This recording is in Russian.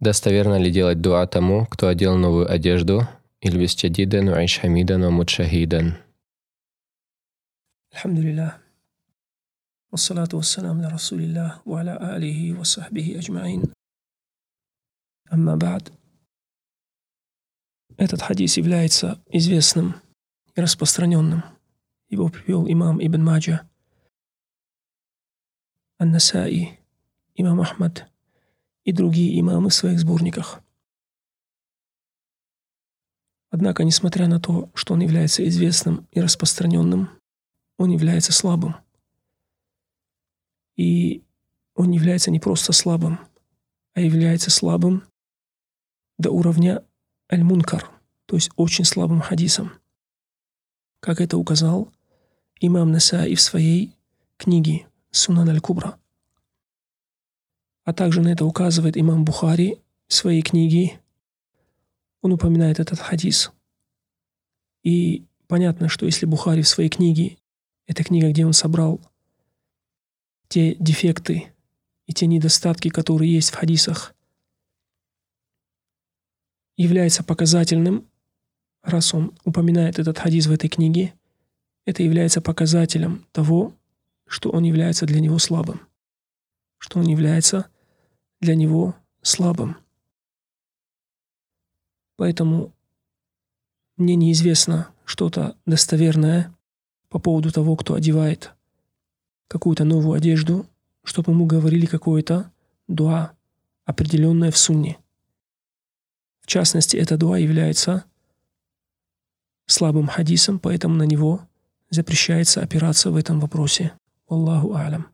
Достоверно ли делать дуа тому, кто одел новую одежду, или джадидан, уайш хамидан, умут шахидан? الحمد لله والصلاة والسلام على رسول الله وعلى آله وصحبه أجمعين أما بعد Этот хадис является известным и распространенным. Его привел имам Ибн Маджа, Ан-Насаи, имам Ахмад и другие имамы в своих сборниках. Однако, несмотря на то, что он является известным и распространенным, он является слабым. И он является не просто слабым, а является слабым до уровня аль-мункар, то есть очень слабым хадисом. Как это указал имам Насаи в своей книге Сунан аль-Кубра. А также на это указывает имам Бухари в своей книге. Он упоминает этот хадис. И понятно, что если Бухари в своей книге, это книга, где он собрал те дефекты и те недостатки, которые есть в хадисах, является показательным, раз он упоминает этот хадис в этой книге, это является показателем того, что он является для него слабым, что он является для него слабым. Поэтому мне неизвестно что-то достоверное по поводу того, кто одевает какую-то новую одежду, чтобы ему говорили какое-то дуа, определенное в сунне. В частности, это дуа является слабым хадисом, поэтому на него запрещается опираться в этом вопросе. Аллаху алям.